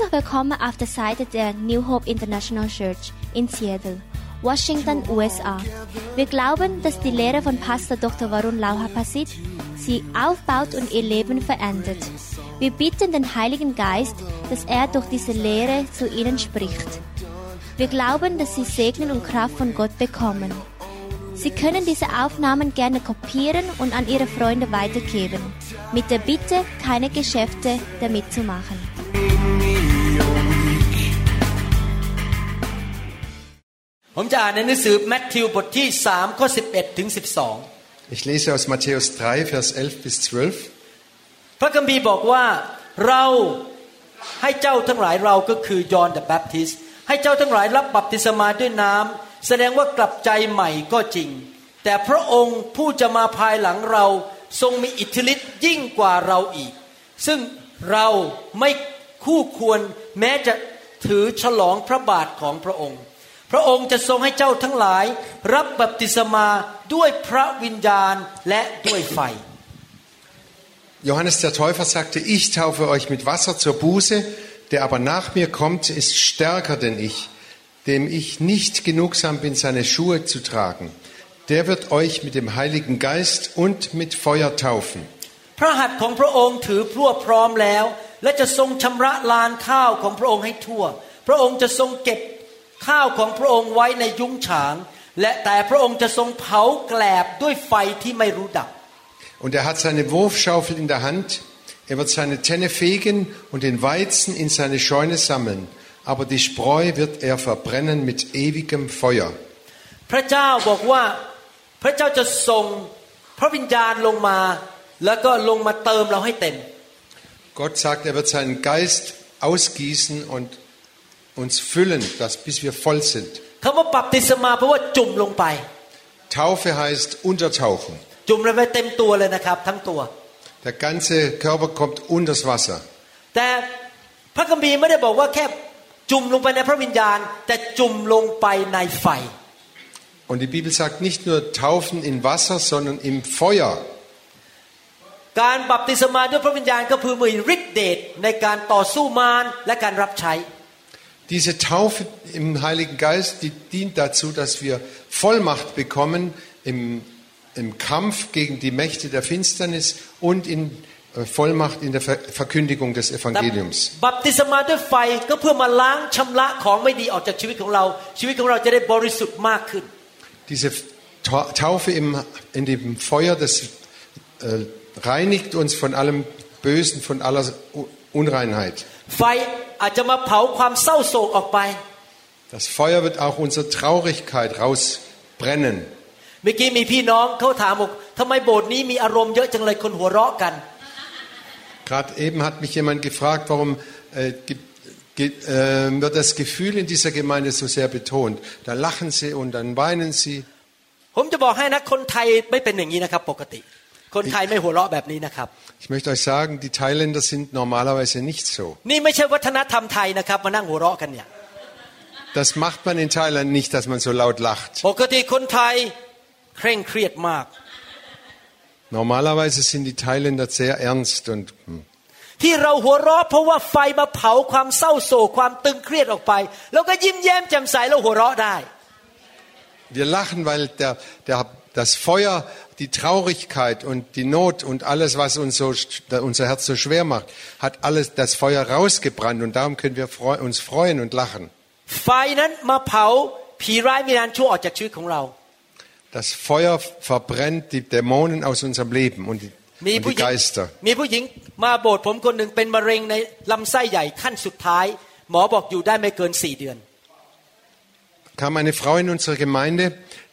Herzlich willkommen auf der Seite der New Hope International Church in Seattle, Washington, USA. Wir glauben, dass die Lehre von Pastor Dr. Varun Lauhapasit sie aufbaut und ihr Leben verändert. Wir bitten den Heiligen Geist, dass er durch diese Lehre zu ihnen spricht. Wir glauben, dass sie Segen und Kraft von Gott bekommen. Sie können diese Aufnahmen gerne kopieren und an Ihre Freunde weitergeben, mit der Bitte, keine Geschäfte damit zu machen. ผมจะอ่านในหนังสือแมทธิวบทที่3ข้อ11ถึง12 Ich lese aus Matthäus 3, Vers 11 bis 12. พระคัมภีร์บอกว่าเราให้เจ้าทั้งหลายเราก็คือยอห์นเดอะแบปทิสให้เจ้าทั้งหลายรับบัพติศมาด้วยน้ำแสดงว่ากลับใจใหม่ก็จริง แต่พระองค์ผู้จะมาภายหลังเราทรงมีอิทธิฤทธิ์ยิ่งกว่าเราอีก ซึ่งเราไม่คู่ควรแม้จะถือฉลองพระบาทของพระองค์ พระองค์จะทรงให้เจ้าทั้งหลาย รับบัพติศมาด้วยพระวิญญาณและด้วยไฟ Johannes der Täufer sagte, ich taufe euch mit Wasser zur Buße, der aber nach mir kommt, ist stärker denn ich, dem ich nicht genugsam bin, seine Schuhe zu tragen. Der wird euch mit dem Heiligen Geist und mit Feuer taufen. พระหัตถ์ของพระองค์ถือพลั่วพร้อมแล้ว และจะทรงชำระลานข้าวของพระองค์ให้ทั่ว พระองค์จะทรงเก็บ ข้าวของพระองค์ไว้ในยุ้งฉาง และแต่พระองค์จะทรงเผาแกลบด้วยไฟที่ไม่รู้ดับ Und er hat seine Wurfschaufel in der Hand, er wird seine Tenne fegen und den Weizen in seine Scheune sammeln, aber die Spreu wird er verbrennen mit ewigem Feuer. พระเจ้าบอกว่าพระเจ้าจะส่งพระวิญญาณลงมา แล้วก็ลงมาเติมเราให้เต็ม Gott sagt, er wird seinen Geist ausgießen und uns füllen, dass, bis wir voll sind. คำว่าบัพติศมาเพราะว่าจุ่มลงไป Taufe heißt untertauchen. จุ่มลงไปเต็มตัวเลยนะครับ ทั้งตัว Der ganze Körper kommt unters Wasser. แต่พระคัมภีร์ไม่ได้บอกว่าแค่จุ่มลงไปในพระวิญญาณ แต่จุ่มลงไปในไฟ Und die Bibel sagt nicht nur taufen in Wasser, sondern im Feuer. การบัพติศมาด้วยพระวิญญาณก็คือมีฤทธิเดชในการต่อสู้มารและการรับใช้ diese Taufe im Heiligen Geist, die dient dazu, dass wir Vollmacht bekommen im, im Kampf gegen die Mächte der Finsternis und in äh, Vollmacht in der Ver Verkündigung des Evangeliums. Diese Taufe im, in dem Feuer, das äh, reinigt uns von allem Bösen, von aller Unreinheit. Fire ฟอาจจะมาเผาความเศร้าโศกออกไป Das Feuer wird auch unsere Traurigkeit rausbrennen. เมื่อกี้มีพี่น้องเขาถามบอกทำไมโบสถ์นี้มีอารมณ์เยอะจังเลยคนหัวเราะกัน Gerade eben hat mich jemand gefragt, warum äh, gibt, ge, äh, wird das Gefühl in dieser Gemeinde so sehr betont. Da lachen sie und dann weinen sie. ผมจะบอกให้นะคนไทยไม่เป็นอย่างนี้นะครับปกติ คนไทยไม่หัวเราะแบบนี้นะครับ Ich möchte euch sagen, die Thailänder sind normalerweise nicht so. นี่ไม่ใช่วัฒนธรรมไทยนะครับมานั่งหัวเราะกันเนี่ย Das macht man in Thailand nicht, dass man so laut lacht. ปกติคนไทยเคร่งเครียดมาก Normalerweise sind die Thailänder sehr ernst und hm. ที่เราหัวเราะเพราะว่าไฟมาเผาความเศร้าโศกความตึงเครียดออกไป แล้วก็ยิ้มแย้มแจ่มใสแล้วหัวเราะได้ wir lachen, weil der, der, das Feuer, die Traurigkeit und die Not und alles, was uns so, unser Herz so schwer macht, hat alles das Feuer rausgebrannt und darum können wir freu, uns freuen und lachen. ไฟนั้นมาเผาผีร้ายวิญญาณชั่วออกจากชีวิตของเรา Das Feuer verbrennt die Dämonen aus unserem Leben und die, มี und ผู้ die หญิง Geister. มีผู้หญิงมาโบสถ์ผมคนหนึ่งเป็นมะเร็งในลำไส้ใหญ่ขั้นสุดท้าย หมอบอกอยู่ได้ไม่เกินสี่เดือน kam eine Frau in unsere Gemeinde,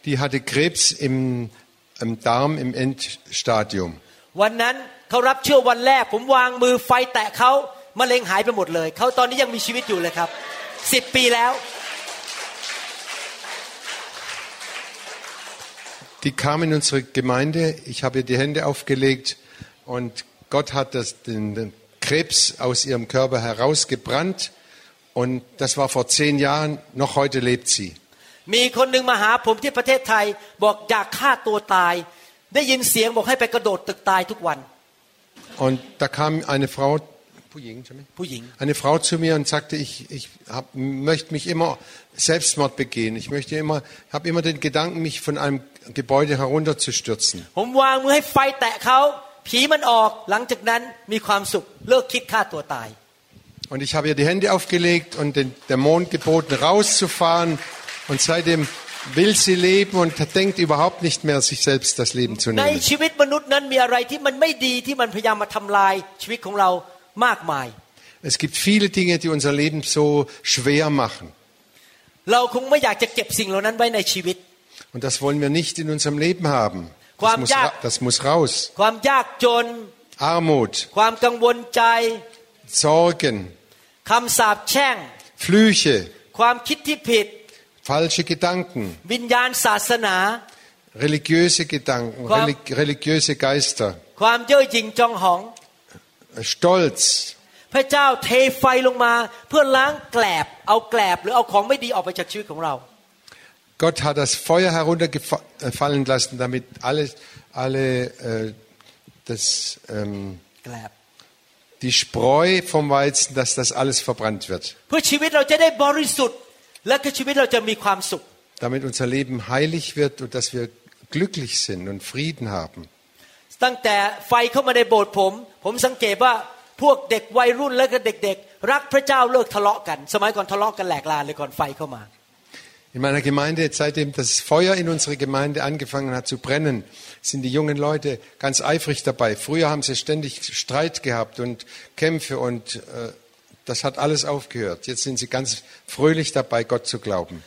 die hatte Krebs im, im Darm im Endstadium. วันนั้นเขารับเชื่อวันแรก ผมวางมือไฟแตะเขามะเร็งหายไปหมดเลย เขาตอนนี้ยังมีชีวิตอยู่เลยครับสิบปีแล้ว Die kam in unsere Gemeinde, ich habe ihr die Hände aufgelegt und Gott hat das, den, den Krebs aus ihrem Körper herausgebrannt und das war vor zehn Jahren, noch heute lebt sie. มีคนหนึ่งมาหาผมที่ประเทศไทย บอกอยากฆ่าตัวตาย ได้ยินเสียงบอกให้ไปกระโดดตึกตายทุกวัน Und da kam eine Frau Eine Frau zu mir und sagte, ich, ich hab, möchte mich immer Selbstmord begehen. Ich möchte immer, habe immer den Gedanken, mich von einem Gebäude herunterzustürzen. ผมวางมือให้ไฟแตะเขาผีมันออกหลังจากนั้นมีความสุขเลิกคิดฆ่าตัวตาย Und ich habe ihr die Hände aufgelegt und den Dämon geboten, rauszufahren. Und seitdem will sie leben und denkt überhaupt nicht mehr, sich selbst das Leben zu ใน nehmen. ชีวิตมนุษย์นั้นมีอะไรที่มันไม่ดีที่มันพยายามมาทำลายชีวิตของเรามากมาย Es gibt viele Dinge, die unser Leben so schwer machen. เราคงไม่อยากจะเก็บสิ่งเหล่านั้นไว้ในชีวิต Und das wollen wir nicht in unserem Leben haben. Das Quam muss, ja- ra- das muss raus. ความยากจน Armut, ความกังวลใจ Sorgen, คำสาปแช่ง Flüche, ความคิดที่ผิด falsche Gedanken, วิญญาณศาสนา religiöse Gedanken, Quam- relig religiöse Geister, ความเย่อหยิ่งจองหอง Stolz. พระเจ้าเทไฟลงมาเพื่อล้างแกลบ เอาแกลบ หรือเอาของไม่ดีออกไปจากชีวิตของเรา Gott hat das Feuer herunterfallen lassen, damit alle, alle äh, das, ähm, แกลบ die Spreu vom Weizen, dass das alles verbrannt wird. เพื่อชีวิตเราจะได้บริสุทธิ์ และก็ชีวิตเราจะมีความสุข Damit unser Leben heilig wird und dass wir glücklich sind und Frieden haben. ตั้งแต่ไฟเข้ามาในโบสถ์ผม ผมสังเกตว่าพวกเด็กวัยรุ่นและก็เด็กๆ รักพระเจ้าเลิกทะเลาะกัน สมัยก่อนทะเลาะกันแหลกลานเลยก่อนไฟเข้ามา In meiner Gemeinde, seitdem das Feuer in unserer Gemeinde angefangen hat zu brennen, sind die jungen Leute ganz eifrig dabei. Früher haben sie ständig Streit gehabt und Kämpfe und äh, das hat alles aufgehört. Jetzt sind sie ganz fröhlich dabei, Gott zu glauben.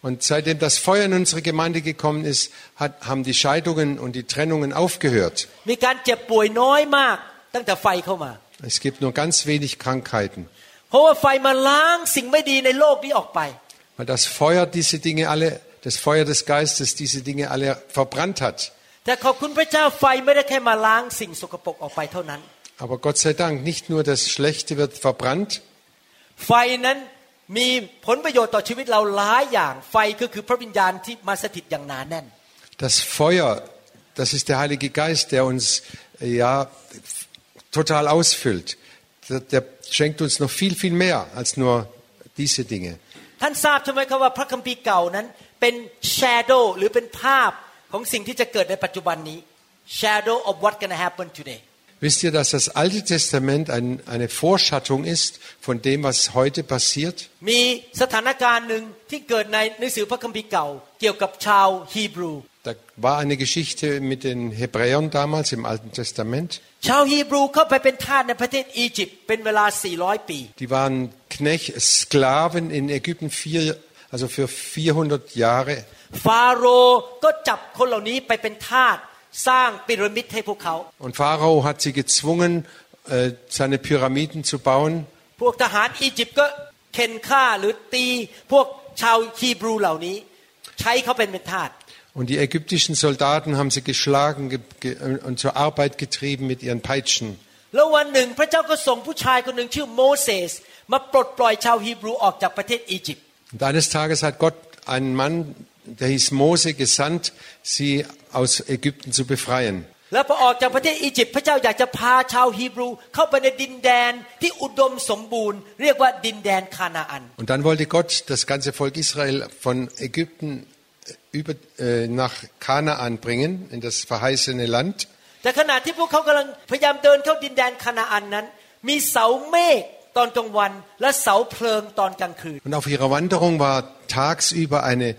Und seitdem das Feuer in unsere Gemeinde gekommen ist, hat, haben die Scheidungen und die Trennungen aufgehört. Es gibt nur ganz wenig Krankheiten. Weil das Feuer diese Dinge alle, das Feuer des Geistes diese Dinge alle verbrannt hat. แต่ขอบคุณพระเจ้าไฟไม่ได้แค่มาล้างสิ่งสกปรกออกไปเท่านั้น Aber Gott sei Dank, nicht nur das Schlechte wird verbrannt, ไฟนั้นมีผลประโยชน์ต่อชีวิตเราหลายอย่าง ไฟก็คือพระวิญญาณที่มาสถิตอย่างหนาแน่น das Feuer, das ist der Heilige Geist, der uns äh, ja total ausfüllt. Der, der schenkt uns noch viel, viel mehr als nur diese Dinge. ท่านทราบใช่ไหมครับว่าพระคัมภีร์เก่านั้นเป็น shadow หรือเป็นภาพ ของสิ่งที่จะเกิดในปัจจุบันนี้ shadow of what gonna happen today Wisst ihr, dass das Alte Testament ein, eine Vorschattung ist von dem, was heute passiert? มีสถานการณ์หนึ่งที่เกิดในหนังสือพระคัมภีร์เก่า เกี่ยวกับชาวฮีบรู Da war eine Geschichte mit den Hebräern damals im Alten Testament. ชาวฮีบรูเข้าไปเป็นทาสในประเทศอียิปต์เป็นเวลา 400 ปี Die waren Knecht, Sklaven in Ägypten vier, also für 400 Jahre. ฟาโรห์ก็จับคนเหล่านี้ไปเป็นทาสสร้างพีระมิดให้พวกเขา Und Pharao hat sie gezwungen, äh, seine Pyramiden zu bauen. พวกทหารอียิปต์ก็เข็นฆ่าหรือตีพวกชาวฮีบรูเหล่านี้ ใช้เขาเป็นเป็นทาส Und die ägyptischen Soldaten haben sie geschlagen ge ge und zur Arbeit getrieben mit ihren Peitschen. แ ล้ววันหนึ่งพระเจ้าก็ส่งผู้ชายคนหนึ่งชื่อโมเสสมาปลดปล่อยชาวฮีบรูออกจากประเทศอียิปต์ Und eines Tages hat Gott einen Mann, der hieß Mose, gesandt, sie aus Ägypten zu befreien. แล้วพอออกจากประเทศอียิปต์พระเจ้าอยากจะพาชาวฮีบรู เข้าไปในดินแดนที่อุดมสมบูรณ์ เรียกว่าดินแดนคานาอัน Und dann wollte Gott das ganze Volk Israel von Ägypten über, äh, nach Kanaan bringen, in das verheißene Land. แต่ขณะที่พวกเขากำลังพยายามเดินเข้าดินแดนคานาอันนั้น มีเสาเมฆ ตอนกลางวัน และเสาเพลิงตอนกลางคืน Und auf ihrer Wanderung war tagsüber eine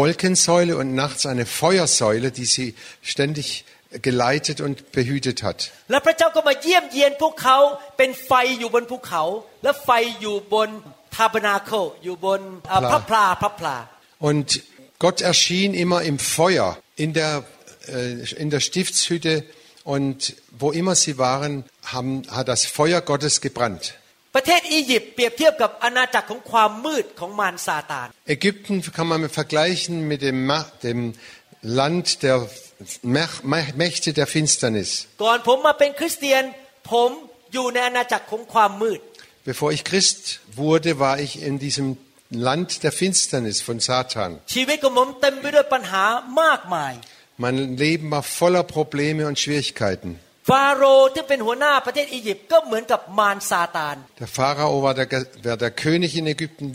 Wolkensäule und nachts eine Feuersäule, die sie ständig geleitet und behütet hat. และพระเจ้าก็มาเยี่ยมเยียนพวกเขาเป็นไฟอยู่บนภูเขา และไฟอยู่บนทาบนาโคอยู่บนเอ่อ พลา พระพลาพระพลา Und Gott erschien immer im Feuer, in der, äh, in der Stiftshütte und wo immer sie waren, haben, hat das Feuer Gottes gebrannt. ประเทศอียิปต์เปรียบเทียบกับอาณาจักรของความมืดของมารซาตาน Ägypten kann man vergleichen mit dem, Ma- dem Land der Mach- Mach- Mächte der Finsternis. ก่อนผมมาเป็นคริสเตียน ผมอยู่ในอาณาจักรของความมืด Bevor ich Christ wurde, war ich in diesem Land der Finsternis von Satan. ชีวิตของผมเต็มไปด้วยปัญหามากมาย Mein Leben war voller Probleme und Schwierigkeiten. ฟาโรห์ที่เป็นหัวหน้าประเทศอียิปต์ก็เหมือนกับมารซาตาน Der Pharao war der, war der König in Ägypten,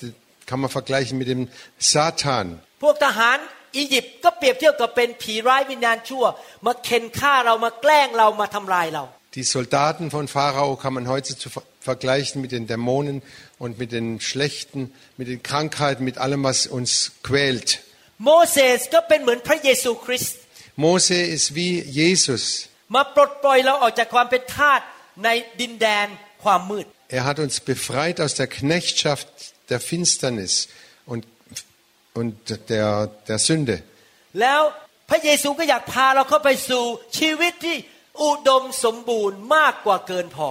das kann man vergleichen mit dem Satan. พวกทหารอียิปต์ก็เปรียบเทียบกับเป็นผีร้ายวิญญาณชั่ว มาเข็นฆ่าเรามาแกล้งเรามาทำลายเรา Die Soldaten von Pharao kann man heute zu ver- vergleichen mit den Dämonen und mit den Schlechten, mit den Krankheiten, mit allem, was uns quält. โมเสสก็เป็นเหมือนพระเยซูคริสต์ Mose ist wie Jesus. มาปลดปล่อยเราออกจากความเป็นทาสในดินแดนความมืด Er hat uns befreit aus der Knechtschaft der Finsternis und, und der, der Sünde. แล้วพระเยซูก็อยากพาเราเข้าไปสู่ชีวิตที่อุดมสมบูรณ์มากกว่าเกินพอ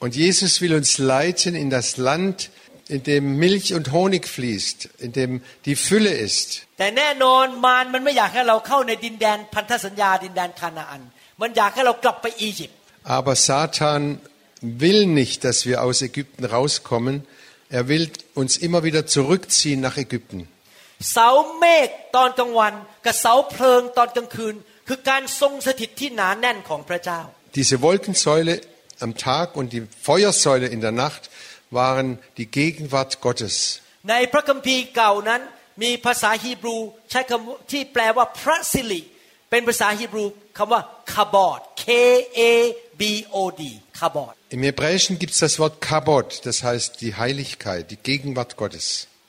Und Jesus will uns leiten in das Land, in dem Milch und Honig fließt, in dem die Fülle ist. แต่แน่นอนมารมันไม่อยากให้เราเข้าในดินแดนพันธสัญญาดินแดนคานาอัน มันอยากให้เรากลับไปอียิปต์ Aber Satan will nicht, dass wir aus Ägypten rauskommen. Er will uns immer wieder zurückziehen nach Ägypten. เสาเมฆตอนกลางวันกับเสาเพลิงตอนกลางคืน คือการทรงสถิตที่หนาแน่นของพระเจ้า Diese Wolkensäule am Tag und die Feuersäule in der Nacht waren die Gegenwart Gottes. ในพระคัมภีร์เก่านั้นมีภาษาฮีบรูใช้คำที่แปลว่าพระสิริเป็นภาษาฮีบรูคำว่าคาบอด K A B O D คาบอด Im Hebräischen gibt es das Wort Kabod, das heißt die Heiligkeit, die Gegenwart Gottes.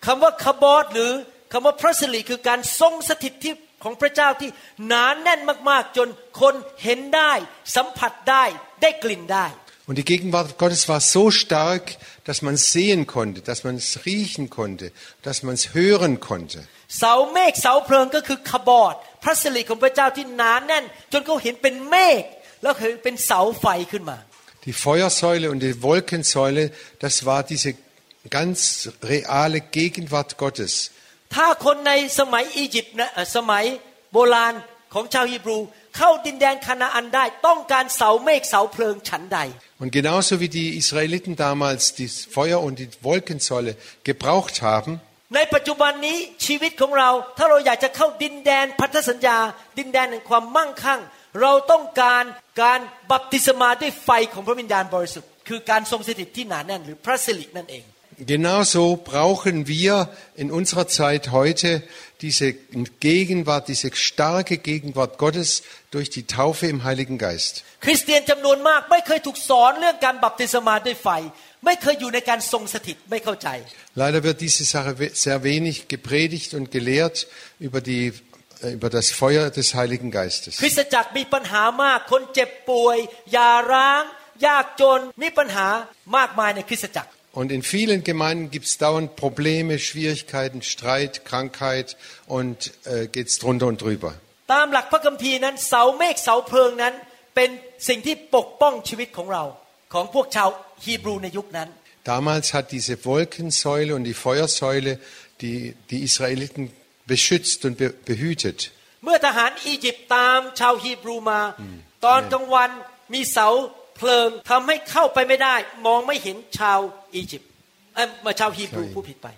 คำว่าคาบอดหรือคำว่าพระสิริคือการทรงสถิตที่ของพระเจ้าที่หนาแน่นมากๆ จนคนเห็นได้ สัมผัสได้ได้กลิ่นได้ Und die Gegenwart Gottes war so stark, dass man es sehen konnte, dass man es riechen konnte, dass man es hören konnte. เสาเมฆเสาเพลิงก็คือคาบอด พระสิริของพระเจ้าที่หนาแน่น จนเขาเห็นเป็นเมฆแล้วเห็นเป็นเสาไฟขึ้นมา Die Feuersäule und die Wolkensäule, das war diese ganz reale Gegenwart Gottes. ถ้าคนในสมัยอียิปต์นะเอ่อสมัยโบราณของชาวฮีบรู เข้าดินแดนคานาอันได้ ต้องการเสาเมฆเสาเพลิงฉันใด Und genauso wie die Israeliten damals das Feuer und die Wolkensäule gebraucht haben, ในปัจจุบันนี้ชีวิตของเรา ถ้าเราอยากจะเข้าดินแดนพันธสัญญา ดินแดนแห่งความมั่งคั่ง เราต้องการการบัพติศมาด้วยไฟของพระวิญญาณบริสุทธิ์คือการทรงสถิตที่หนาแน่นหรือพระสิรินั่นเอง genauso brauchen wir in unserer Zeit heute diese Gegenwart, diese starke Gegenwart Gottes durch die Taufe im Heiligen Geist. คริสเตียนจำนวนมากไม่เคยถูกสอนเรื่องการบัพติศมาด้วยไฟ ไม่เคยอยู่ในการทรงสถิตไม่เข้าใจ Leider wird diese Sache we- sehr wenig gepredigt und gelehrt über, die, äh, über das Feuer des Heiligen Geistes. คริสตจักรมีปัญหามาก คนเจ็บป่วยยาร้าง ยากจน มีปัญหามากมายในคริสตจักร Und in vielen Gemeinden gibt es dauernd Probleme, Schwierigkeiten, Streit, Krankheit und äh, geht es drunter und drüber. ตามหลักพระคัมภีร์นั้นเสาเมฆเสาเพลิงนั้น เป็นสิ่งที่ปกป้องชีวิตของเรา ของพวกชาวฮีบรูในยุคนั้น Damals hat diese Wolkensäule und die Feuersäule die, die Israeliten beschützt und be behütet. เมื่อทหารอียิปต์ตามชาวฮีบรูมา ตอนกลางวันมีเสา เพลิงทำให้เข้าไปไม่ได้ มองไม่เห็นชาวอียิปต์เอ้ยมาชาวฮีบรูผู้ผิดไป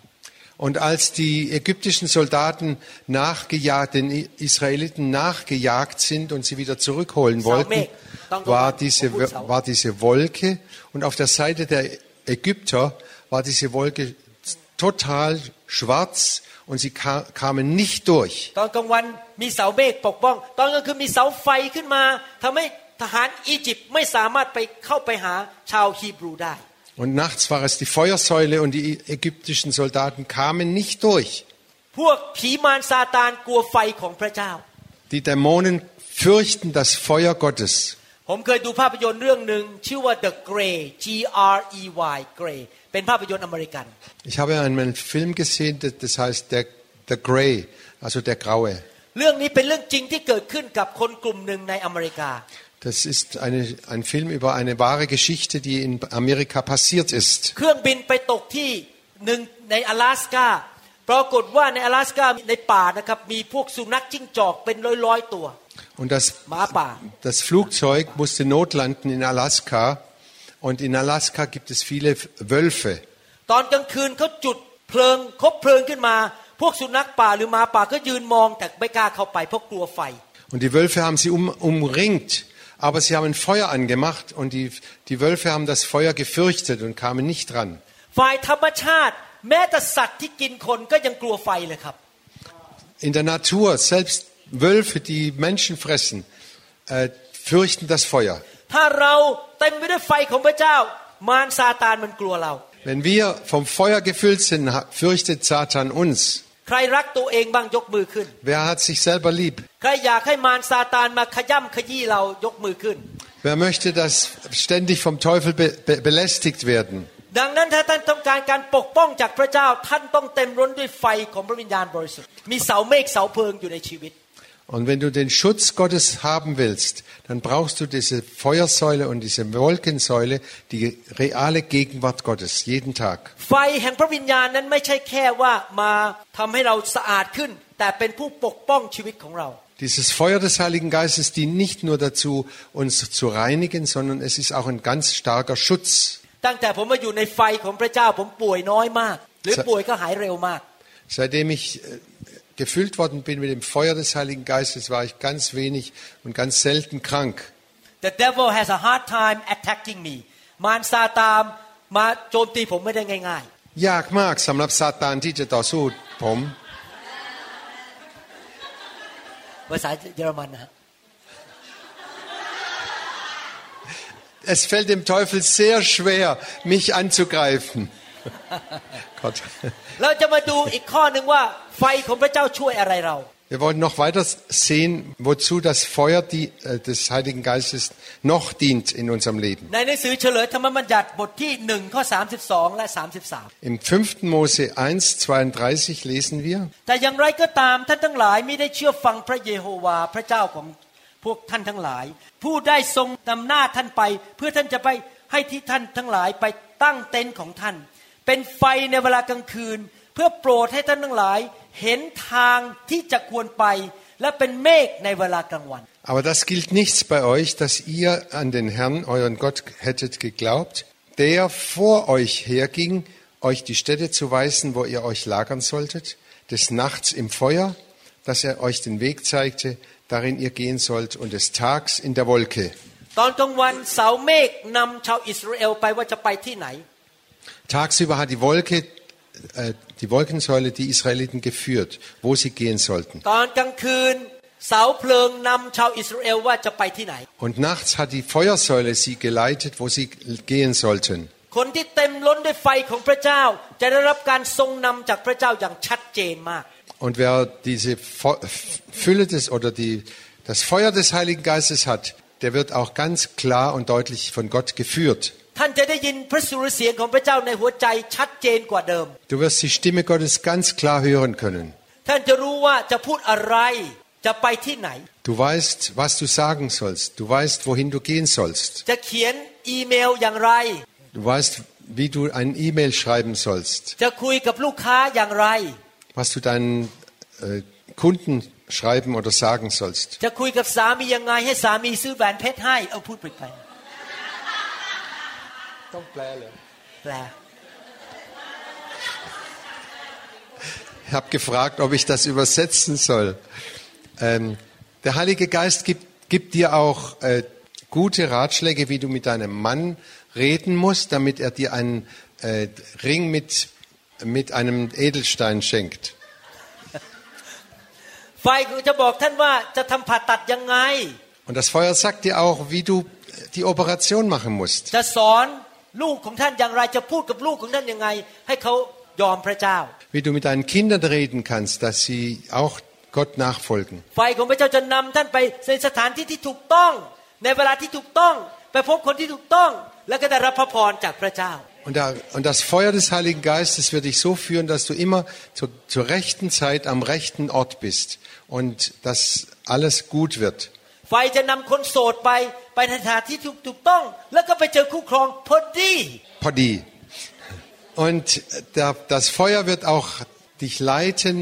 Und als die ägyptischen Soldaten nachgejagt, den I- Israeliten nachgejagt sind und sie wieder zurückholen wollten, war diese, war diese Wolke und auf der Seite der Ägypter war diese Wolke total schwarz und sie ka kamen nicht durch. ตอนกลางวันมีเสาเมฆปกป้อง ตอนกลางคืนมีเสาไฟขึ้นมาทำให้ ทหารอียิปต์ไม่สามารถไปเข้าไปหาชาวฮีบรูได้ Und nachts war es die Feuersäule und die ägyptischen Soldaten kamen nicht durch. พวกผีมารซาตานกลัวไฟของพระเจ้า Die Dämonen fürchten das Feuer Gottes. ผมเคยดูภาพยนตร์เรื่องหนึ่งชื่อว่า The Grey G R E Y Grey เป็นภาพยนตร์อเมริกัน Ich habe einmal einen Film gesehen, das das heißt der, der Grey, also der Graue. เรื่องนี้เป็นเรื่องจริงที่เกิดขึ้นกับคนกลุ่มหนึ่งในอเมริกา Das ist eine, ein Film über eine wahre Geschichte, die in Amerika passiert ist. เครื่องบินไปตกที่หนึ่งใน阿拉สกาปรากฏว่าใน阿拉สกาในป่านะครับมีพวกสุนัขจิ้งจอกเป็นร้อยๆตัว Und das, หมาป่า das Flugzeug musste notlanden in Alaska. Und in Alaska gibt es viele Wölfe. ตอนกลางคืนเขาจุดเพลิงคบเพลิงขึ้นมา พวกสุนัขป่าหรือหมาป่าก็ยืนมองแต่ไม่กล้าเข้าไปเพราะกลัวไฟ Und die Wölfe haben sie um, umringt, Aber sie haben Feuer angemacht und die, die Wölfe haben das Feuer gefürchtet und kamen nicht dran. In der Natur, selbst Wölfe, die Menschen fressen, äh, fürchten das Feuer. Wenn wir vom Feuer gefüllt sind, fürchtet Satan uns. ใครรักตัวเองบ้างยกมือขึ้น Wer hat sich selber lieb? ใครอยากให้มารซาตานมาขย่ำขยี้เรายกมือขึ้น Wer möchte, dass ständig vom Teufel be be belästigt werden? ดังนั้นถ้าท่านต้องการการปกป้องจากพระเจ้าท่านต้องเต็มล้นด้วยไฟของพระวิญญาณบริสุทธิ์มีเสาเมฆเสาเพลิงอยู่ในชีวิต Und wenn du den Schutz Gottes haben willst, dann brauchst du diese Feuersäule und diese Wolkensäule, die reale Gegenwart Gottes, jeden Tag. ไฟแห่งพระวิญญาณนั้นไม่ใช่แค่ว่ามาทำให้เราสะอาดขึ้น แต่เป็นผู้ปกป้องชีวิตของเรา Dieses Feuer des Heiligen Geistes dient nicht nur dazu, uns zu reinigen, sondern es ist auch ein ganz starker Schutz. ตั้งแต่ผมมาอยู่ในไฟของพระเจ้าผมป่วยน้อยมาก หรือป่วยก็หายเร็วมาก Seitdem ich äh, gefüllt worden bin mit dem Feuer des Heiligen Geistes, war ich ganz wenig und ganz selten krank. The devil has a hard time attacking me มารซาตานมาโจมตีผมไม่ได้ง่าย ยากมากสำหรับซาตานที่จะต่อสู้ผม ๆภาษาเยอรมันนะฮะ Es fällt dem Teufel sehr schwer, mich anzugreifen. Gott. เราจะมาดูอีกข้อหนึ่งว่าไฟของพระเจ้าช่วยอะไรเรา Wir wollen noch weiter sehen, wozu das Feuer die, äh, des Heiligen Geistes noch dient in unserem Leben. ในหนังสือเฉลยธรรมบัญญัติบทที่หนึ่งข้อ32และ33 Im 5. Mose 1, 32 lesen wir, แต่อย่างไรก็ตามท่านทั้งหลายไม่ได้เชื่อฟังพระเยโฮวาห์พระเจ้าของพวกท่านทั้งหลาย ผู้ได้ทรงนำหน้าท่านไป เพื่อท่านจะไปให้ที่ท่านทั้งหลายไปตั้งเต็นท์ของท่าน เป็นไฟในเวลากลางคืน เพื่อโปรดให้ท่านทั้งหลาย เห็นทางที่จะควรไป และเป็นเมฆในเวลากลางวัน aber das gilt nichts bei euch, dass ihr an den Herrn, euren Gott, hättet geglaubt, der vor euch herging, euch die Städte zu weisen, wo ihr euch lagern solltet, des Nachts im Feuer, dass er euch den Weg zeigte, darin ihr gehen sollt, und des Tags in der Wolke. ตอนกลางวันเสาเมฆนำชาวอิสราเอลไปว่าจะไปที่ไหน Tagsüber hat die Wolke äh, die Wolkensäule die Israeliten geführt, wo sie gehen sollten. Und nachts hat die Feuersäule sie geleitet, wo sie gehen sollten. Und wer diese Fülle des oder die, das Feuer des Heiligen Geistes hat, der wird auch ganz klar und deutlich von Gott geführt. ท่านจะได้ยินพระสุรเสียงของพระเจ้าในหัวใจชัดเจนกว่าเดิม Du wirst die Stimme Gottes ganz klar hören können. ท่านจะรู้ว่าจะพูดอะไรจะไปที่ไหน Du weißt, was du sagen sollst. Du weißt, wohin du gehen sollst. จะเขียนอีเมลอย่างไร Du weißt, wie du ein E-Mail schreiben sollst. จะคุยกับลูกค้าอย่างไร Was du deinen äh, Kunden schreiben oder sagen sollst. จะคุยกับสามียังไงให้สามีซื้อแหวนเพชรให้เอาพูดไปไป แปล Ich habe gefragt, ob ich das übersetzen soll. Ähm, der Heilige Geist gibt, gibt dir auch äh, gute Ratschläge, wie du mit deinem Mann reden musst, damit er dir einen äh, Ring mit, mit einem Edelstein schenkt. ไฟจะบอกท่านว่าจะทำผ่าตัดยังไง Und das Feuer sagt dir auch, wie du die Operation machen musst. จะสอน ลูกของท่านอย่างไรจะพูดกับลูกของท่านยังไง ให้เขายอมพระเจ้า Wie du mit deinen Kindern reden kannst, dass sie auch Gott nachfolgen. ไฟของพระเจ้าจะนำท่านไปในสถานที่ที่ถูกต้อง ในเวลาที่ถูกต้อง ไปพบคนที่ถูกต้อง แล้วก็ได้รับพระพรจากพระเจ้า Und, da, und das Feuer des Heiligen Geistes wird dich so führen, dass du immer zur, zur rechten Zeit am rechten Ort bist und dass alles gut wird. ไฟจะนำคนโสดไป ไปในสถานที่ถูกถูกต้อง แล้วก็ไปเจอคู่ครองพอดี Podi. Und der, das Feuer wird auch dich leiten,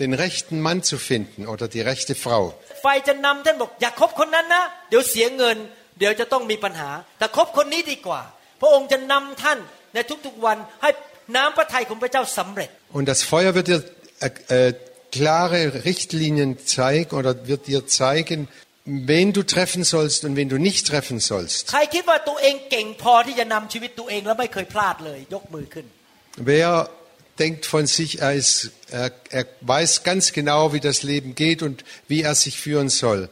den rechten Mann zu finden oder die rechte Frau. ไฟจะนำท่านบอกอย่าคบคนนั้นนะ เดี๋ยวเสียเงิน เดี๋ยวจะต้องมีปัญหา แต่คบคนนี้ดีกว่า พระองค์จะนำท่านในทุกๆวันให้น้ำพระทัยของพระเจ้าสำเร็จ Und das Feuer wird dir äh, äh, klare Richtlinien zeigen oder wird dir zeigen, wen du treffen sollst und wen du nicht treffen sollst. Wer denkt von sich, er, ist, er, er, weiß ganz genau, wie das Leben geht und wie er sich führen soll.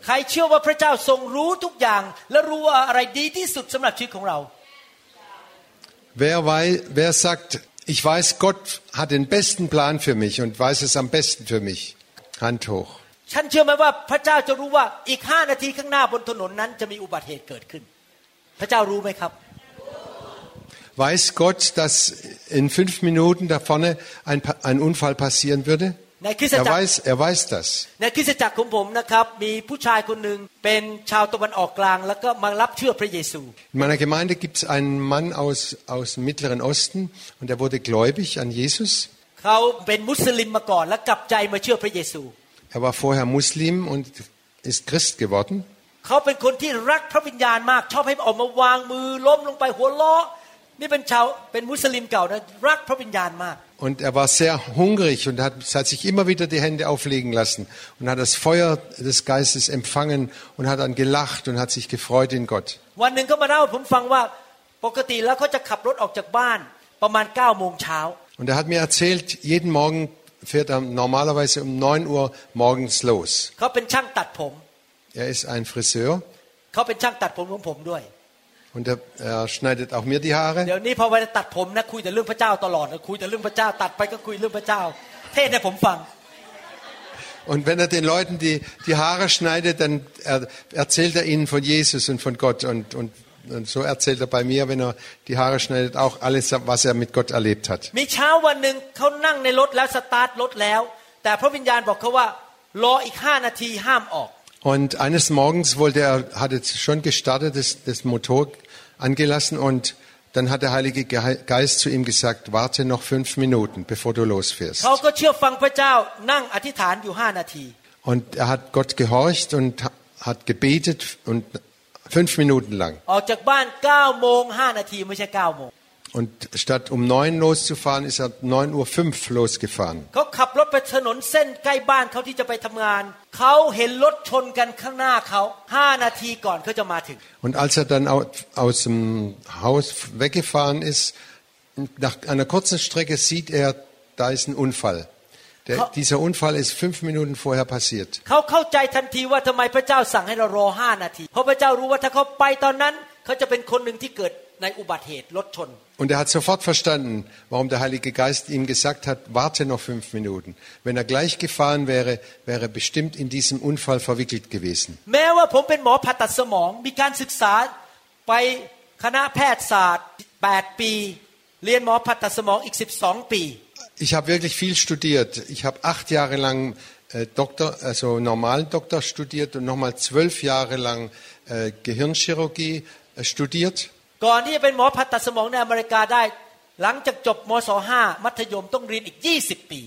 Wer, weil, wer sagt, ich weiß, Gott hat den besten Plan für mich und weiß es am besten für mich? Hand hoch. ฉันเชื่อไหมว่าพระเจ้าจะรู้ว่าอีกห้านาทีข้างหน้าบนถนนนั้นจะมีอุบัติเหตุเกิดขึ้น พระเจ้ารู้ไหมครับ Weiß Gott, dass in fünf Minuten da vorne ein, Pa- ein Unfall passieren würde? ในคริสต Er จักร weiß, er weiß das. ในคริสตจักรของผมนะครับ มีผู้ชายคนหนึ่งเป็นชาวตะวันออกกลาง แล้วก็มารับเชื่อพระเยซู In meiner Gemeinde gibt es einen Mann aus, aus dem Mittleren Osten und er wurde gläubig an Jesus. เขาเป็นมุสลิมมาก่อนแล้วกลับใจมาเชื่อพระเยซู er war vorher Muslim und ist Christ geworden. Und er war sehr hungrig und hat, hat, sich immer wieder die Hände auflegen lassen und hat das Feuer des Geistes empfangen und hat dann gelacht und hat sich gefreut in Gott. Und er hat mir erzählt, jeden Morgen fährt er normalerweise um 9 Uhr morgens los. Er ist ein Friseur. Und er, er, schneidet auch mir die Haare. Und wenn er den Leuten die, die Haare schneidet, dann er, erzählt er ihnen von Jesus und von Gott und, und und so erzählt er bei mir, wenn er die Haare schneidet, auch alles, was er mit Gott erlebt hat. Und eines Morgens wollte er, hatte schon gestartet, das, das Motor angelassen und dann hat der Heilige Geist zu ihm gesagt, warte noch fünf Minuten, bevor du losfährst. Und er hat Gott gehorcht und hat gebetet und fünf Minuten lang. Und statt um neun loszufahren, ist er neun Uhr fünf losgefahren. Und als er dann aus dem Haus weggefahren ist, nach einer kurzen Strecke sieht er, da ist ein Unfall. Der, dieser Unfall ist fünf Minuten vorher passiert. เขาเข้าใจทันทีว่าทำไมพระเจ้าสั่งให้เรารอห้านาที เพราะพระเจ้ารู้ว่าถ้าเขาไปตอนนั้น เขาจะเป็นคนหนึ่งที่เกิดในอุบัติเหตุรถชน Und er hat sofort verstanden, warum der Heilige Geist ihm gesagt hat, warte noch fünf Minuten. Wenn er gleich gefahren wäre, wäre er bestimmt in diesem Unfall verwickelt gewesen. แม้ว่าผมเป็นหมอผ่าตัดสมอง มีการศึกษาไปคณะแพทยศาสตร์ 8 ปี เรียนหมอผ่าตัดสมองอีก 12 ปี Ich habe wirklich viel studiert. Ich habe acht Jahre lang äh, Doktor, also normalen Doktor studiert und nochmal zwölf Jahre lang äh, Gehirnchirurgie äh, studiert. ก่อนที่จะเป็นหมอผ่าตัดสมองในอเมริกาได้ หลังจากจบมศ5มัธยมต้องเรียนอีก 20 ปี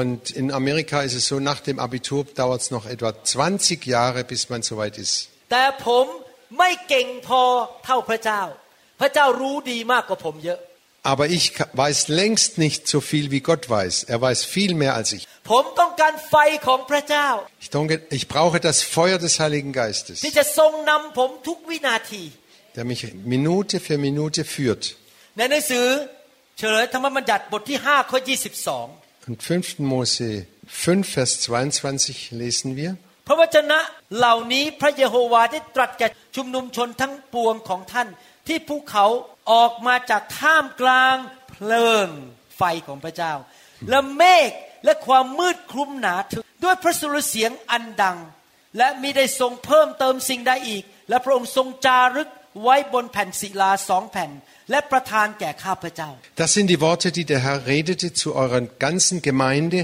Und in Amerika ist es so, nach dem Abitur dauert es noch etwa 20 Jahre, bis man soweit ist. แต่ผมไม่เก่งพอเท่า พระเจ้า พระเจ้ารู้ดีมากกว่าผมเยอะ Aber ich ka- weiß längst nicht so viel, wie Gott weiß. Er weiß viel mehr als ich. ผมต้องการไฟของพระเจ้า Ich, denke, ich brauche das Feuer des Heiligen Geistes, ที่จะทรงนำผมทุกวินาที der mich Minute für Minute führt. ในหนังสือเฉลยธรรมบัญญัติบทที่5ข้อ22 Und 5. Mose 5, Vers 22 lesen wir. พระวจนะเหล่านี้พระเยโฮวาได้ตรัสแก่ชุมนุมชนทั้งปวงของท่าน ที่ภูเขา ออกมาจากท่ามกลางเพลิงไฟของพระเจ้า และเมฆและความมืดคลุมหนาทึบด้วยพระสุรเสียงอันดัง และมิได้ทรงเพิ่มเติมสิ่งใดอีก และพระองค์ทรงจารึกไว้บนแผ่นศิลาสองแผ่น และประทานแก่ข้าพเจ้า Das sind die Worte, die der Herr redete zu eurer ganzen Gemeinde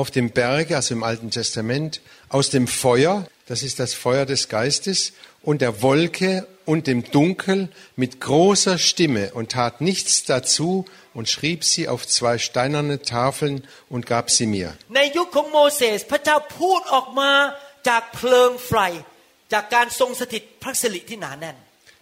auf dem Berge, also im Alten Testament, aus dem Feuer, das ist das Feuer des Geistes, und der Wolke und dem Dunkel mit großer Stimme und tat nichts dazu und schrieb sie auf zwei steinerne Tafeln und gab sie mir.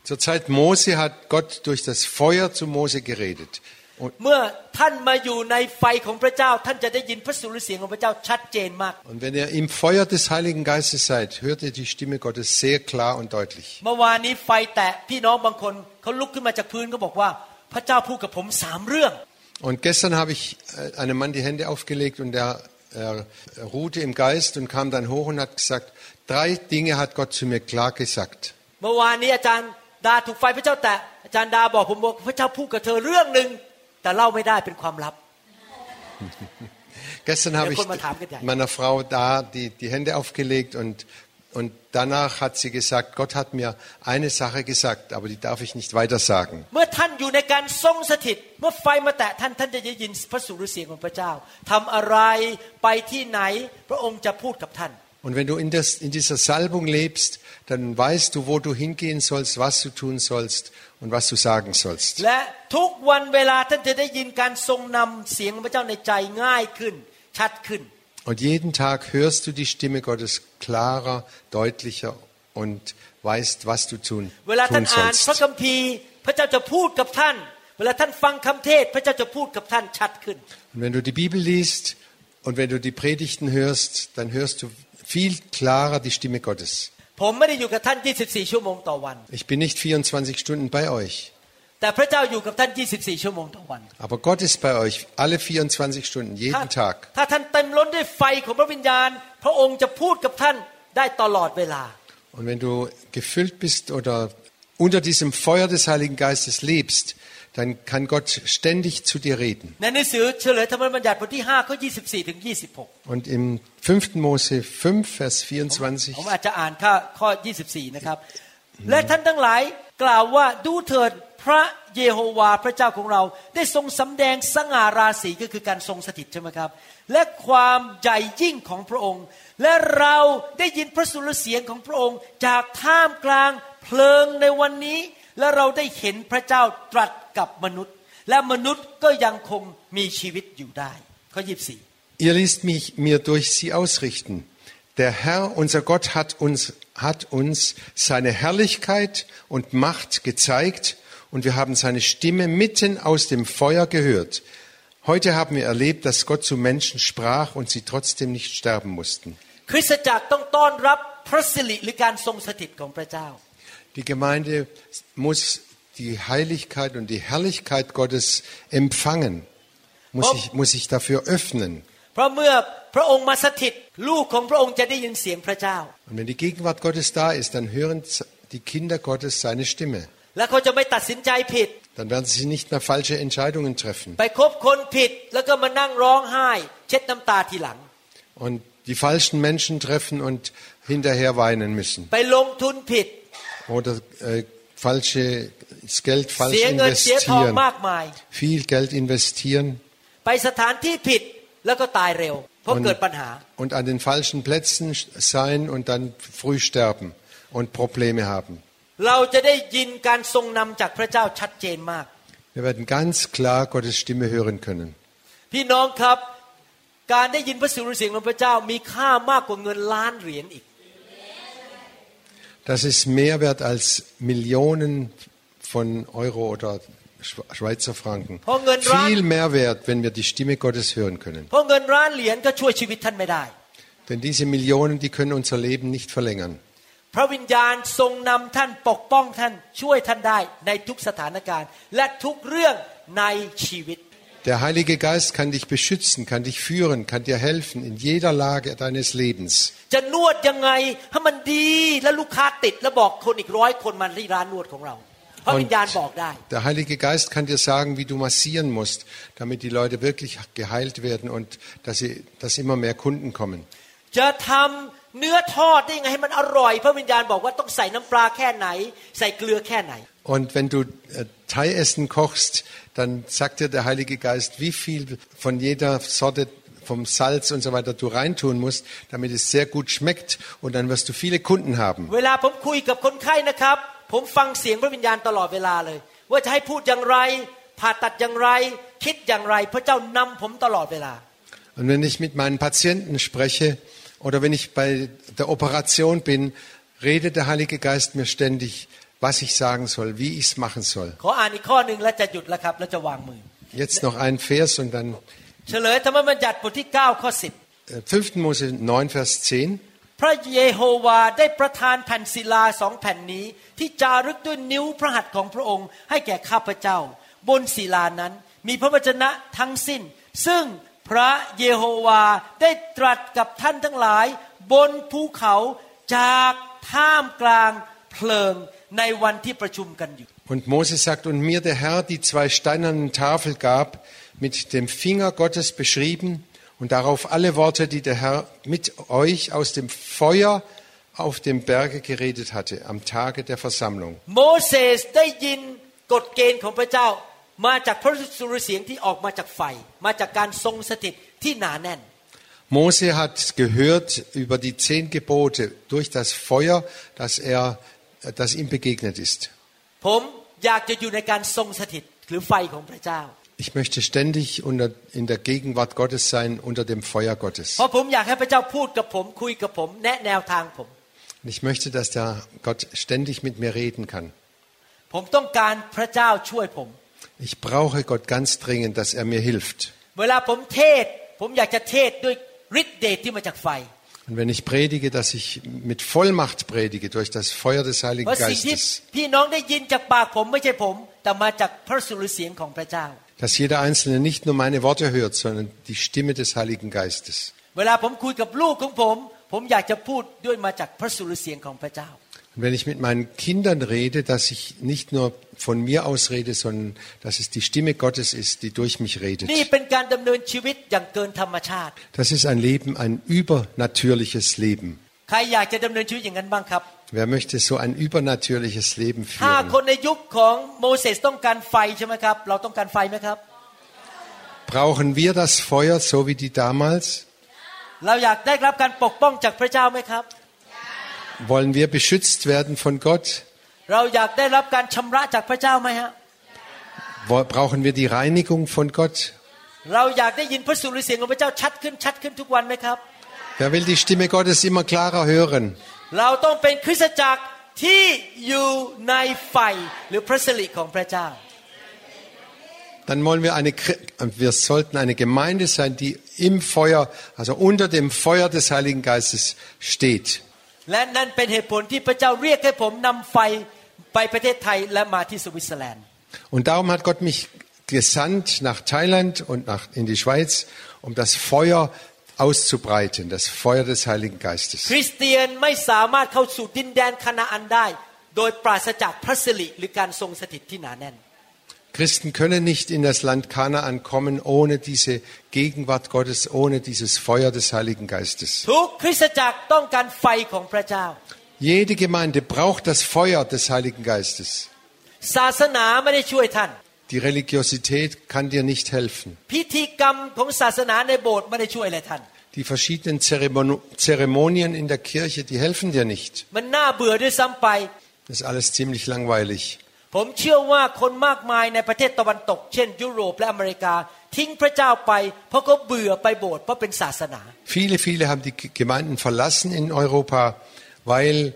Zur Zeit Mose hat Gott durch das Feuer zu Mose geredet. Und- เมื่อท่านมาอยู่ในไฟของพระเจ้า ท่านจะได้ยินพระสุรเสียงของพระเจ้าชัดเจนมาก Und wenn ihr im Feuer des Heiligen Geistes seid, hört ihr die Stimme Gottes sehr klar und deutlich. เมื่อวานนี้ไฟแตะพี่น้องบางคนเขาลุกขึ้นมาจากพื้นก็บอกว่า พระเจ้าพูดกับผมสามเรื่อง Und gestern habe ich äh, einem Mann die Hände aufgelegt und er, er ruhte im Geist und kam dann hoch und hat gesagt, drei Dinge hat Gott zu mir klar gesagt. เมื่อวานนี้อาจารย์ดาถูกไฟพระเจ้าแตะอาจารย์ดาบอกผมบอกพระเจ้าพูดกับเธอเรื่องหนึ่ง แต่เล่าไม่ได้เป็นความลับ Gestern habe Ja, ich guck mal, Tam geht ja. meiner Frau da die, die Hände aufgelegt und, und danach hat sie gesagt, Gott hat mir eine Sache gesagt, aber die darf ich nicht weiter sagen. เมื่อท่านอยู่ในการทรงสถิต เมื่อไฟมาแตะท่านท่านจะได้ยินพระสุรเสียงของพระเจ้าทำอะไรไปที่ไหน พระองค์จะพูดกับท่าน Und wenn du in, das, in dieser Salbung lebst, dann weißt du, wo du hingehen sollst, was du tun sollst und was du sagen sollst. และทุกวันเวลาท่านจะได้ยินการทรงนำเสียงของพระเจ้าในใจง่ายขึ้น ชัดขึ้น Und jeden Tag hörst du die Stimme Gottes klarer, deutlicher und weißt, was du tun, เวลาท่าน tun อ่านพระ sollst. คัมภีร์ พระเจ้าจะพูดกับท่าน เวลาท่านฟังคำเทศน์พระเจ้าจะพูดกับท่านชัดขึ้น Und wenn du die Bibel liest und wenn du die Predigten hörst, dann hörst du viel klarer die Stimme Gottes. Ich bin nicht 24 Stunden bei euch. Aber Gott ist bei euch alle 24 Stunden, jeden Tag. Und wenn du gefüllt bist oder unter diesem Feuer des Heiligen Geistes lebst, dann kann Gott ständig zu dir reden. ในหนังสือเฉลยธรรมบัญญัติบทที่5ข้อ24ถึง26 Und im 5. Mose 5, Vers 24, ผมอาจจะอ่านข้อข้อ 24 นะครับ และท่านทั้งหลายกล่าวว่าดูเถิดพระเยโฮวาห์พระเจ้าของเรา ได้ทรงสำแดงสง่าราศีก็คือการทรงสถิตใช่ไหมครับ และความใหญ่ยิ่งของพระองค์ และเราได้ยินพระสุรเสียงของพระองค์ จากท่ามกลางเพลิงในวันนี้ และเราได้เห็นพระเจ้าตรัส กับมนุษย์ และมนุษย์ก็ยังคงมีชีวิตอยู่ได้ข้อ24 ihr ließt mich mir durch sie ausrichten. Der Herr, unser Gott, hat uns, hat uns seine Herrlichkeit und Macht gezeigt und wir haben seine Stimme mitten aus dem Feuer gehört. Heute haben wir erlebt, dass Gott zu Menschen sprach und sie trotzdem nicht sterben mussten. คริสตจักรต้องต้อนรับพระสิริหรือการทรงสถิตของพระเจ้า Die Gemeinde muss die Heiligkeit und die Herrlichkeit Gottes empfangen, muss ich, muss ich dafür öffnen. Und wenn die Gegenwart Gottes da ist, dann hören die Kinder Gottes seine Stimme. Dann werden sie nicht mehr falsche Entscheidungen treffen. Und die falschen Menschen treffen und hinterher weinen müssen. Oder äh, falsche falsches Geld เสี falsch ยเงินเสียทอง investieren. มากมาย Viel Geld investieren ไปสถานที่ผิดแล้วก็ตายเร็ว เพราะ und, เกิดปัญหา und an den falschen Plätzen sein und dann früh sterben und Probleme haben. เราจะได้ยินการทรงนำจากพระเจ้าชัดเจนมาก Wir werden ganz klar Gottes Stimme hören können. พี่น้องครับ การได้ยินพระสุรเสียงของพระเจ้ามีค่ามากกว่าเงินล้านเหรียญอีก Das ist mehr wert als Millionen von Euro oder Schwe- Schweizer Franken. Oh, Gott, Ran- Viel mehr wert, wenn wir die Stimme Gottes hören können. เพราะเงินล้านเหรียญก็ช่วยชีวิตท่านไม่ได้ Denn diese Millionen, die können unser Leben nicht verlängern. พระวิญญาณทรงนำท่านปกป้องท่านช่วยท่านได้ในทุกสถานการณ์ และทุกเรื่องในชีวิต Der Heilige Geist kann dich beschützen, kann dich führen, kann dir helfen in jeder Lage deines Lebens. จะนวดยังไงให้มันดีและลูกค้าติดแล้วบอกคนอีกร้อยคนมาที่ร้านนวดของเรา พระวิญญาณบอกได้ der Heilige Geist kann dir sagen, wie du massieren musst, damit die Leute wirklich geheilt werden und dass, sie, dass immer mehr Kunden kommen. จะทำเนื้อทอดได้ยังไงให้มันอร่อย พระวิญญาณบอกว่าต้องใส่น้ำปลาแค่ไหน ใส่เกลือแค่ไหน Und wenn du äh, Thai-Essen kochst, dann sagt dir der Heilige Geist, wie viel von jeder Sorte vom Salz und so weiter du reintun musst, damit es sehr gut schmeckt und dann wirst du viele Kunden haben. เวลาผมคุยกับคนไข้นะครับ ผมฟังเสียงพระวิญญาณตลอดเวลาเลย ว่าจะให้พูดอย่างไร ผ่าตัดอย่างไร คิดอย่างไร พระเจ้านำผมตลอดเวลา Und wenn ich mit meinen Patienten spreche oder wenn ich bei der Operation bin, redet der Heilige Geist mir ständig, was ich sagen soll, wie ich es machen soll. ขออ่านอีกข้อหนึ่งแล้วจะหยุดแล้วครับ แล้วจะวางมือ Jetzt noch ein Vers und dann เฉลยธรรมบัญญัติบทที่ 9 ข้อ äh, 5. Mose 9, Vers 10. พระเยโฮวาได้ประทานแผ่นศิลาสองแผ่นนี้ ที่จารึกด้วยนิ้วพระหัตถ์ของพระองค์ ให้แก่ข้าพเจ้า บนศิลานั้น มีพระวจนะทั้งสิ้น ซึ่งพระเยโฮวาได้ตรัสกับท่านทั้งหลาย บนภูเขาจากท่ามกลางเพลิงในวันที่ประชุมกันอยู่ Und Mose sagt, und mir der Herr die zwei steinernen Tafel gab, mit dem Finger Gottes beschrieben, und darauf alle Worte, die der Herr mit euch aus dem Feuer auf dem Berge geredet hatte, am Tage der Versammlung. โมเสสได้ยินกฎเกณฑ์ของพระเจ้า มาจากพระสุรเสียงที่ออกมาจากไฟ มาจากการทรงสถิตที่หนาแน่น Mose hat gehört über die zehn Gebote durch das Feuer, das er, das ihm begegnet ist. Ich möchte ständig unter, in der Gegenwart Gottes sein, unter dem Feuer Gottes. Ich möchte, dass der Gott ständig mit mir reden kann. Ich brauche Gott ganz dringend, dass er mir hilft. Und wenn ich predige, dass ich mit Vollmacht predige durch das Feuer des Heiligen Geistes พี่น้องได้ยินจากปากผมไม่ใช่ผม แต่มาจากพระสุรเสียงของพระเจ้า Dass jeder Einzelne nicht nur meine Worte hört, sondern die Stimme des Heiligen Geistes. เวลาผมคุยกับลูกของผม ผมอยากจะพูดด้วยมาจากพระสุรเสียงของพระเจ้า Und wenn ich mit meinen Kindern rede, dass ich nicht nur von mir aus rede, sondern dass es die Stimme Gottes ist, die durch mich redet. นี่เป็นการดำเนินชีวิตอย่างเกินธรรมชาติ Das ist ein Leben, ein übernatürliches Leben. ใครอยากจะดำเนินชีวิตอย่างนั้นบ้างครับ Wer möchte so ein übernatürliches Leben ถ้า führen? คนในยุคของโมเสสต้องการไฟใช่ไหมครับ เราต้องการไฟไหมครับ Brauchen wir das Feuer so wie die damals? เราอยากได้รับการปกป้องจากพระเจ้าไหมครับ Wollen wir beschützt werden von Gott? เราอยากได้รับการชำระจากพระเจ้าไหมฮะ Wo- Brauchen wir die Reinigung von Gott? เราอยากได้ยินพระสุรเสียงของพระเจ้าชัดขึ้นชัดขึ้นทุกวันไหมครับ Wer will die Stimme Gottes immer klarer hören? เราต้องเป็นคริสตจักรที่อยู่ในไฟหรือพระสิริของพระเจ้า Dann wollen wir eine, Kri- wir sollten eine Gemeinde sein, die im Feuer, also unter dem Feuer des Heiligen Geistes steht. และนั่นเป็นเหตุผลที่พระเจ้าเรียกให้ผมนำไฟไปประเทศไทยและมาที่สวิตเซอร์แลนด์ Und darum hat Gott mich gesandt nach Thailand und nach, in die Schweiz, um das Feuer auszubreiten, das Feuer des Heiligen ค Geistes. ริสเตียนไม่สามารถเข้าสู่ดินแดนคานาอันได้ โดยปราศจากพระสิริหรือการทรงสถิตที่หนาแน่น Christen können nicht in das Land Kanaan kommen ohne diese Gegenwart Gottes, ohne dieses Feuer des Heiligen Geistes. ทุกคริสตจักรต้องการไฟของพระเจ้า Jede Gemeinde braucht das Feuer des Heiligen Geistes. Die Religiosität kann dir nicht helfen. Die verschiedenen Zeremonien in der Kirche, die helfen dir nicht. Das ist alles ziemlich langweilig. Viele, viele haben die Gemeinden verlassen in Europa, weil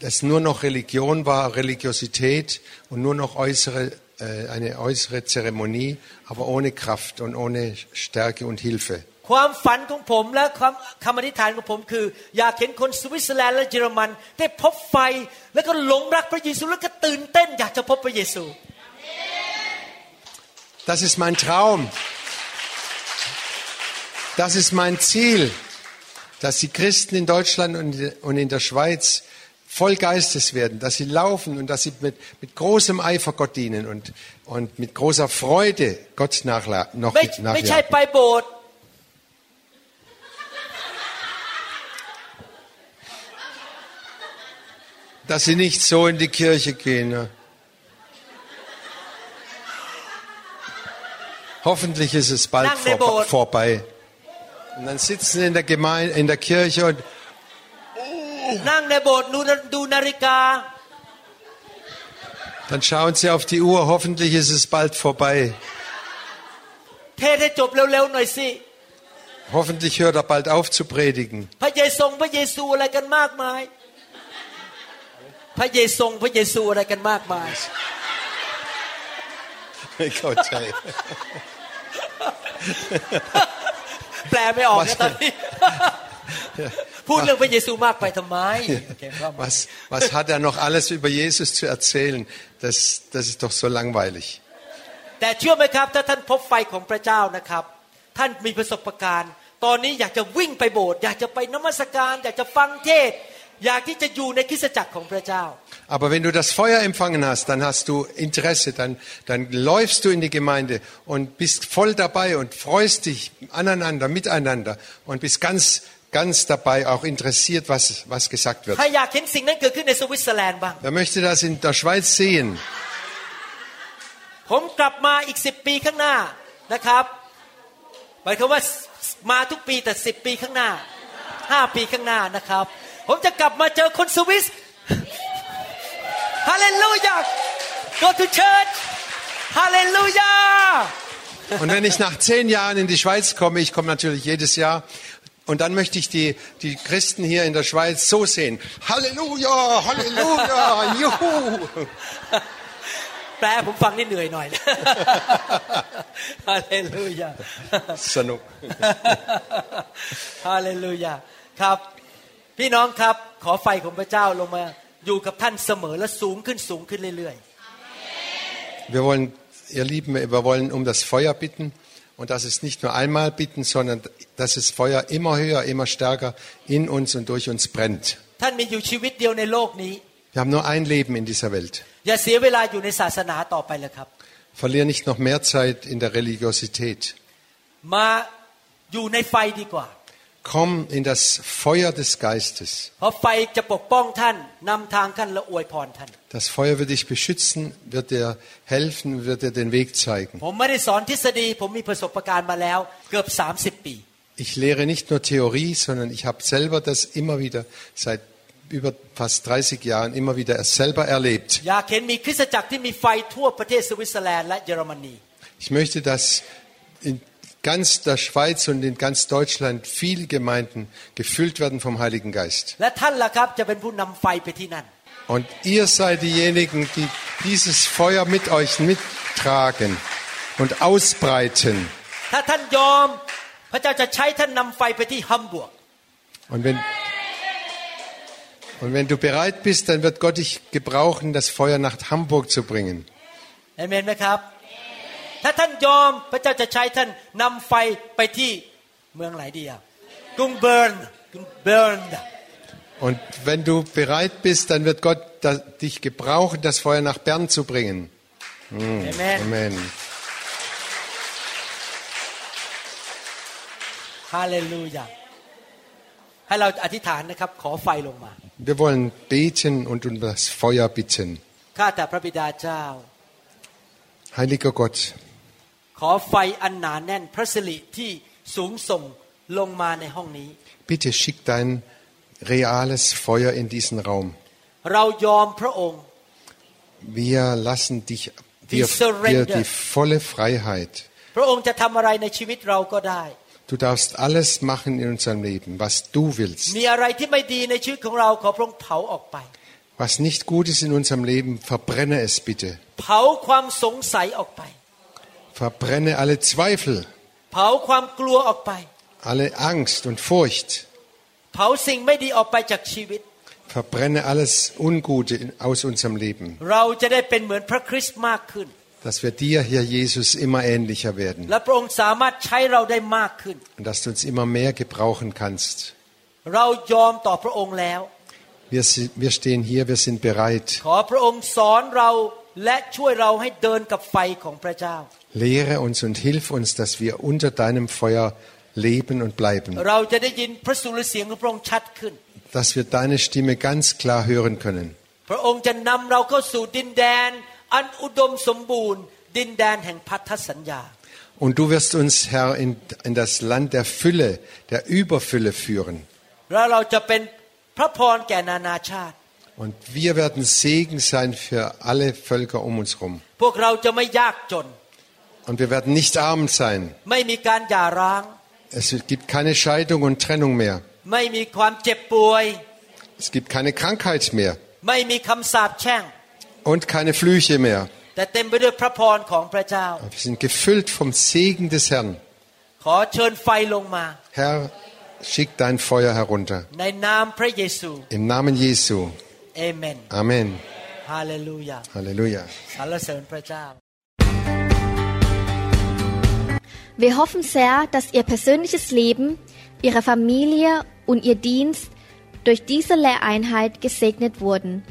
es nur noch Religion war, Religiosität und nur noch äußere eine äußere Zeremonie, aber ohne Kraft und ohne Stärke und Hilfe. ความฝันของผมและความคำอธิษฐานของผมคือ อยากเห็นคนสวิตเซอร์แลนด์และเยอรมัน ได้พบไฟ แล้วก็หลงรักพระเยซูแล้วก็ตื่นเต้นอยากจะพบพระเยซู Das ist mein Traum. Das ist mein Ziel, dass die Christen in Deutschland und- und in der Schweiz voll Geistes werden, dass sie laufen und dass sie mit, mit großem Eifer Gott dienen und, und mit großer Freude Gott nachla noch mit, nachjagen. Dass sie nicht so in die Kirche gehen. Ne? Hoffentlich ist es bald vor, vorbei. Und dann sitzen in der, Gemeinde, in der Kirche und นั่งในโบสถ์ดูนาดูนาฬิกา dann schauen sie auf die Uhr. Hoffentlich ist es bald vorbei. เทศให้จบเร็วๆหน่อยสิ Hoffentlich hört er bald auf zu predigen. พระเยซูพระเยซูอะไรกันมากมาย พระเยซูพระเยซูอะไรกันมากมาย เข้าใจ แปลไม่ออก Was- นะตอนนี้ พูดเรื่องพระเยซูมากไปทำไมโอเคครับ Was, was hat er noch alles über Jesus zu erzählen? Das, das ist doch so langweilig. แต่เชื่อไหมครับ ถ้าท่านพบไฟของพระเจ้านะครับ ท่านมีประสบการณ์ ตอนนี้อยากจะวิ่งไปโบสถ์อยากจะไปนมัสการ อยากจะฟังเทศน์อยากที่จะอยู่ในคริสตจักรของพระเจ้า Aber wenn du das Feuer empfangen hast, dann hast du Interesse, dann, dann läufst du in die Gemeinde und bist voll dabei und freust dich aneinander, miteinander und bist ganz, ganz dabei, auch interessiert, was, was gesagt wird. ใครอยากเห็นสิ่งนั้นเกิดขึ้นในสวิตเซอร์แลนด์บ้าง Wer möchte das in der Schweiz sehen? ผมกลับมาอีกสิบปีข้างหน้านะครับหมายความว่ามาทุกปีแต่สิบปีข้างหน้าห้าปีข้างหน้านะครับ ผมจะกลับมาเจอคนสวิสฮาเลลูยา go to church ฮาเลลูยา Und wenn ich nach zehn Jahren in die Schweiz komme, ich komme natürlich jedes Jahr, und dann möchte ich die, die Christen hier in der Schweiz so sehen. Halleluja, Halleluja, Juhu. แปลผมฟังนี่เหนื่อยหน่อย ฮาเลลูยา Sanuk. ฮาเลลูยาครับ พี่น้องครับขอไฟของพระเจ้าลงมาอยู่กับท่านเสมอและสูงขึ้นสูงขึ้นเรื่อย Wir wollen, ihr Lieben, wir wollen um das Feuer bitten. Und das ist nicht nur einmal bitten, sondern dass das Feuer immer höher, immer stärker in uns und durch uns brennt. ๆ ท่านมีอยู่ชีวิตเดียวในโลกนี้ Wir haben nur ein Leben in dieser Welt. อย่าเสียเวลาอยู่ในศาสนาต่อไปเลยครับ Verlier nicht noch mehr Zeit in der Religiosität. มาอยู่ในไฟดีกว่า Komm in das Feuer des Geistes. Das Feuer wird dich beschützen, wird dir helfen, wird dir den Weg zeigen. Ich lehre nicht nur Theorie, sondern ich habe selber das immer wieder seit über fast 30 Jahren immer wieder selber erlebt. Ich möchte, dass in ganz der Schweiz und in ganz Deutschland viele Gemeinden gefüllt werden vom Heiligen Geist. Und ihr seid diejenigen, die dieses Feuer mit euch mittragen und ausbreiten. Und wenn, und wenn du bereit bist, dann wird Gott dich gebrauchen, das Feuer nach Hamburg zu bringen. Amen. ถ้าท่านยอมพระเจ้าจะใช้ท่านนำไฟไปที่เมืองไหนดีอะกรุงเบิร์นกรุงเบิร์น Und wenn du bereit bist, dann wird Gott da, dich gebrauchen, das Feuer nach Bern zu bringen. เอเมน Amen. ฮาเลลูยาให้เราอธิษฐานนะครับ ขอไฟลงมา Wir wollen beten und um das Feuer bitten. ข้าแต่พระบิดาเจ้า Heiliger Gott, ขอไฟอันหนาแน่นพระสิริที่สูงส่งลงมาในห้องนี้ bitte schick dein reales Feuer in diesen Raum. เรายอมพระองค์ Wir lassen dich, We dir, dir surrender. die volle Freiheit. พระองค์จะทำอะไรในชีวิตเราก็ได้ Du darfst alles machen in unserem Leben, was du willst. มีอะไรที่ไม่ดีในชีวิตของเราขอพระองค์เผาออกไป Was nicht gut ist in unserem Leben, verbrenne es bitte. เผาความสงสัยออกไป Verbrenne alle Zweifel. Alle Angst und Furcht. Verbrenne alles Ungute aus unserem Leben. Dass wir dir, Herr Jesus, immer ähnlicher werden. Und dass du uns immer mehr gebrauchen kannst. Wir, wir stehen hier, wir sind bereit. Lehre uns und hilf uns, dass wir unter deinem Feuer leben und bleiben. Dass wir deine Stimme ganz klar hören können. Und du wirst uns, Herr, in, in das Land der Fülle, der Überfülle führen. Und wir werden Segen sein für alle Völker um uns herum. Und wir werden nicht arm sein. Es gibt keine Scheidung und Trennung mehr. Es gibt keine Krankheit mehr. Und keine Flüche mehr. Wir sind gefüllt vom Segen des Herrn. Herr, schick dein Feuer herunter. Im Namen Jesu. Amen. Amen. Halleluja. Halleluja. Wir hoffen sehr, dass Ihr persönliches Leben, Ihre Familie und Ihr Dienst durch diese Lehreinheit gesegnet wurden.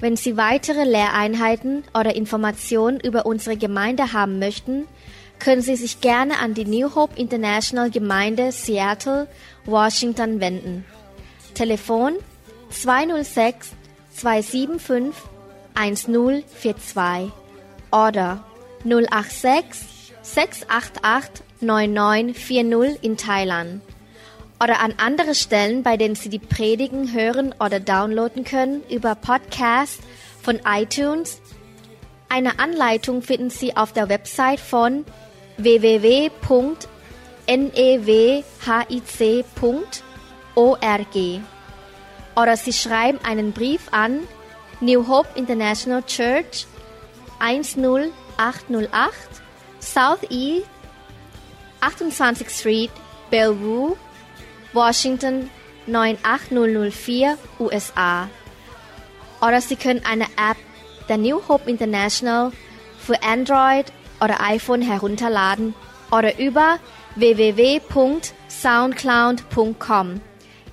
Wenn Sie weitere Lehreinheiten oder Informationen über unsere Gemeinde haben möchten, können Sie sich gerne an die New Hope International Gemeinde Seattle, Washington wenden. Telefon 206 275 1042 oder 086 688 9940 in Thailand oder an andere Stellen, bei denen Sie die Predigen hören oder downloaden können über Podcast von iTunes. Eine Anleitung finden Sie auf der Website von www.newhic.org oder Sie schreiben einen Brief an New Hope International Church 10808 Southeast 28th Street, Bellevue, Washington 98004, USA. Oder Sie können eine App der New Hope International für Android oder iPhone herunterladen oder über www.soundcloud.com,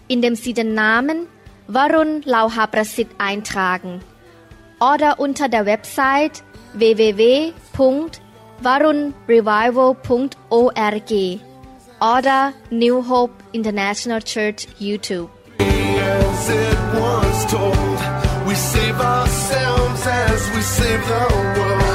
indem Sie den Namen Varun Lauha Prasit eintragen oder unter der Website www.varunrevival.org oder New Hope International Church YouTube. As it was told, we save ourselves as we save the